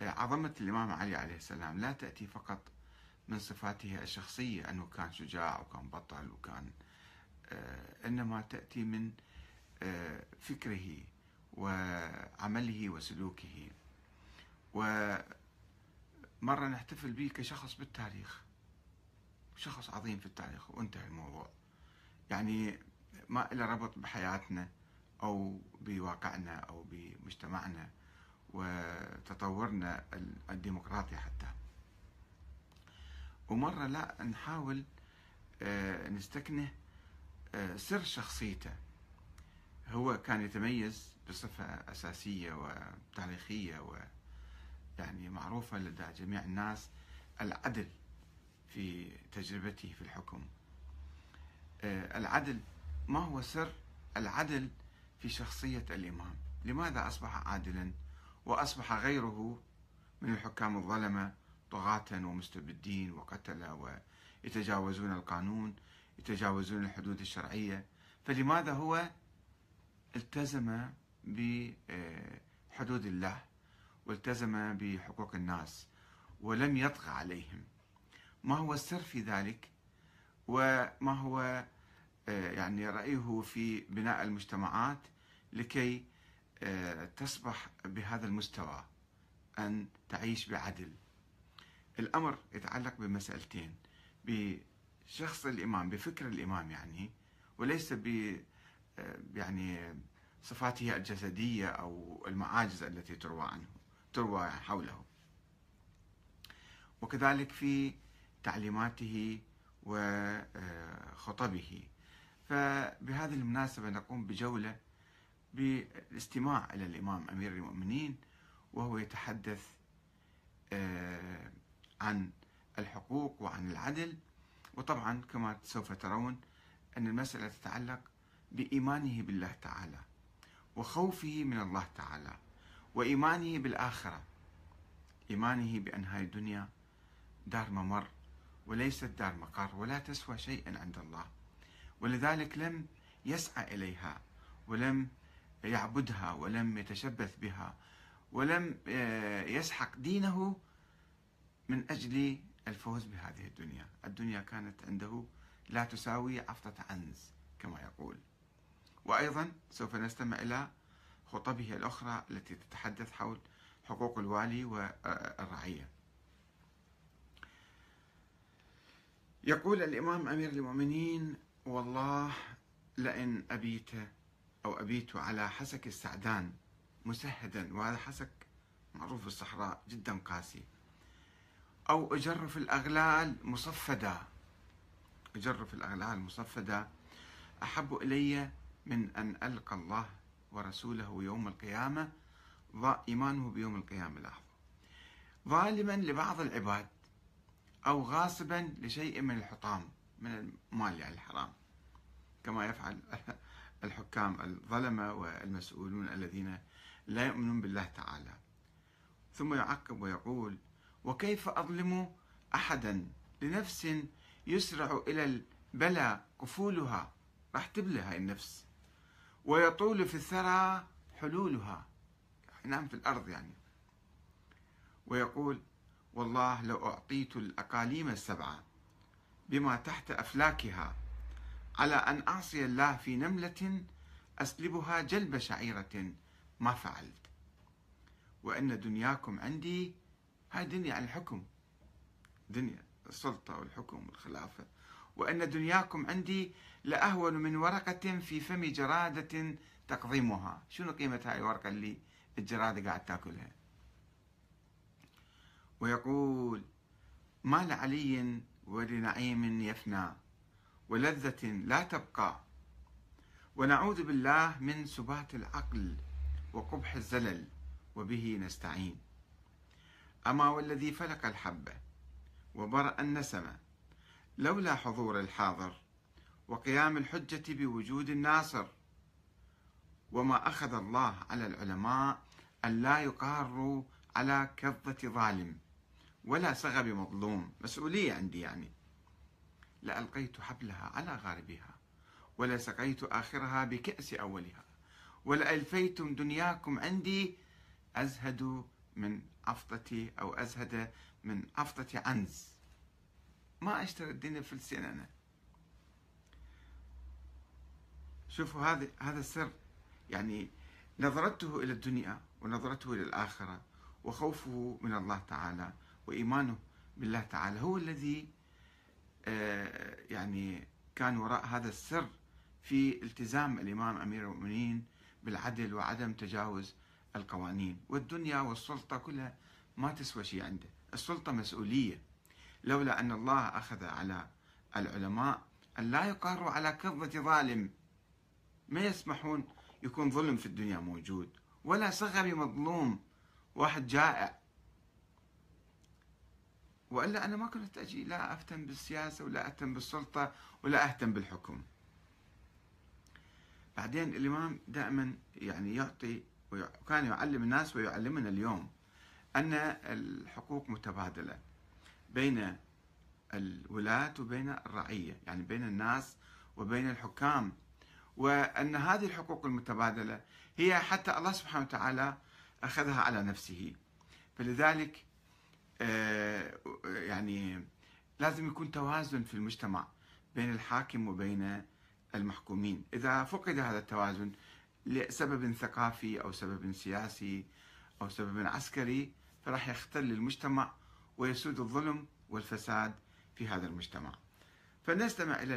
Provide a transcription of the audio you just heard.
عظمة الإمام علي عليه السلام لا تأتي فقط من صفاته الشخصية أنه كان شجاع وكان بطل وكان آه، إنما تأتي من آه، فكره وعمله وسلوكه. ومرة نحتفل به كشخص بالتاريخ شخص عظيم في التاريخ وانتهى الموضوع. يعني ما له ربط بحياتنا أو بواقعنا أو بمجتمعنا. وتطورنا الديمقراطي حتى. ومرة لا نحاول آه، نستكنه آه، سر شخصيته. هو كان يتميز بصفة أساسية وتاريخية ويعني معروفة لدى جميع الناس العدل في تجربته في الحكم. آه، العدل ما هو سر العدل في شخصية الإمام. لماذا أصبح عادلا؟ وأصبح غيره من الحكام الظلمة طغاة ومستبدين وقتلة ويتجاوزون القانون يتجاوزون الحدود الشرعية. فلماذا هو التزم بحدود الله والتزم بحقوق الناس ولم يطغى عليهم؟ ما هو السر في ذلك؟ وما هو يعني رأيه في بناء المجتمعات لكي تصبح بهذا المستوى أن تعيش بعدل. الأمر يتعلق بمسألتين بشخص الإمام بفكر الإمام يعني وليس ب يعني صفاته الجسدية أو المعاجز التي تروى عنه تروى حوله. وكذلك في تعليماته وخطبه فبهذه المناسبة نقوم بجولة بالاستماع إلى الإمام أمير المؤمنين وهو يتحدث آه، عن الحقوق وعن العدل. وطبعا كما سوف ترون أن المسألة تتعلق بإيمانه بالله تعالى وخوفه من الله تعالى وإيمانه بالآخرة. إيمانه بأن هاي الدنيا دار ممر وليست دار مقر ولا تسوى شيئا عند الله ولذلك لم يسعى إليها ولم يعبدها ولم يتشبث بها ولم آه، يسحق دينه من أجل الفوز بهذه الدنيا. الدنيا كانت عنده لا تساوي عفطة عنز كما يقول. وأيضا سوف نستمع إلى خطبه الأخرى التي تتحدث حول حقوق الوالي والرعية. يقول الإمام أمير المؤمنين والله لئن أبيت أو أبيت على حسك السعدان مسهدا وهذا حسك معروف في الصحراء جدا قاسي. أو أجرف الأغلال مصفدة أجرف الأغلال مصفدة أحب إلي من أن ألقى الله ورسوله يوم القيامة إيمانه بيوم القيامة لاحظوا ظالما لبعض العباد أو غاصبا لشيء من الحطام من المال يعني الحرام. كما يفعل الحكام الظلمة والمسؤولون الذين لا يؤمنون بالله تعالى. ثم يعقب ويقول وكيف أظلم أحدا لنفس يسرع إلى البلاء قفولها؟ راح تبلى هاي النفس. ويطول في الثرى حلولها. ينام في الأرض يعني. ويقول والله لو أعطيت الأقاليم السبعة بما تحت أفلاكها على أن أعصي الله في نملة أسلبها جلب شعيرة. ما فعلت. وأن دنياكم عندي هاي دنيا عن الحكم. دنيا السلطة والحكم والخلافة. وأن دنياكم عندي لأهون من ورقة في فم جرادة تقضيمها. شنو قيمة هاي الورقة اللي الجرادة قاعد تأكلها؟ ويقول ما لعلي ولنعيم يفنى. ولذة لا تبقى. ونعوذ بالله من سبات العقل وقبح الزلل وبه نستعين. أما والذي فلق الحبة وبرأ النسمة لولا حضور الحاضر وقيام الحجة بوجود الناصر. وما أخذ الله على العلماء أن لا يقاروا على كظة ظالم ولا صغب مظلوم. مسؤولية عندي يعني. لألقيت حبلها على غاربها ولسقيت آخرها بكأس أولها ولألفيتم دنياكم عندي أزهد من عفطتي أو أزهد من عفطة عنز. ما أشتري الدنيا فلسين أنا. شوفوا هذا هذا السر. يعني نظرته إلى الدنيا ونظرته إلى الآخرة وخوفه من الله تعالى وإيمانه بالله تعالى هو الذي يعني كان وراء هذا السر في التزام الإمام أمير المؤمنين بالعدل وعدم تجاوز القوانين. والدنيا والسلطة كلها ما تسوى شيء عنده. السلطة مسؤولية. لولا أن الله أخذ على العلماء أن لا يقاروا على كظة ظالم. ما يسمحون يكون ظلم في الدنيا موجود. ولا صغري مظلوم. واحد جائع. والا أنا ما كنت أجي لا أهتم بالسياسة ولا أهتم بالسلطة ولا أهتم بالحكم. بعدين الإمام دائما يعني يعطي وكان يعلم الناس ويعلمنا اليوم أن الحقوق متبادلة بين الولاة وبين الرعية، يعني بين الناس وبين الحكام وأن هذه الحقوق المتبادلة هي حتى الله سبحانه وتعالى أخذها على نفسه فلذلك يعني لازم يكون توازن في المجتمع بين الحاكم وبين المحكومين. إذا فقد هذا التوازن لسبب ثقافي أو سبب سياسي أو سبب عسكري فراح يختل المجتمع ويسود الظلم والفساد في هذا المجتمع. فنستمع إلى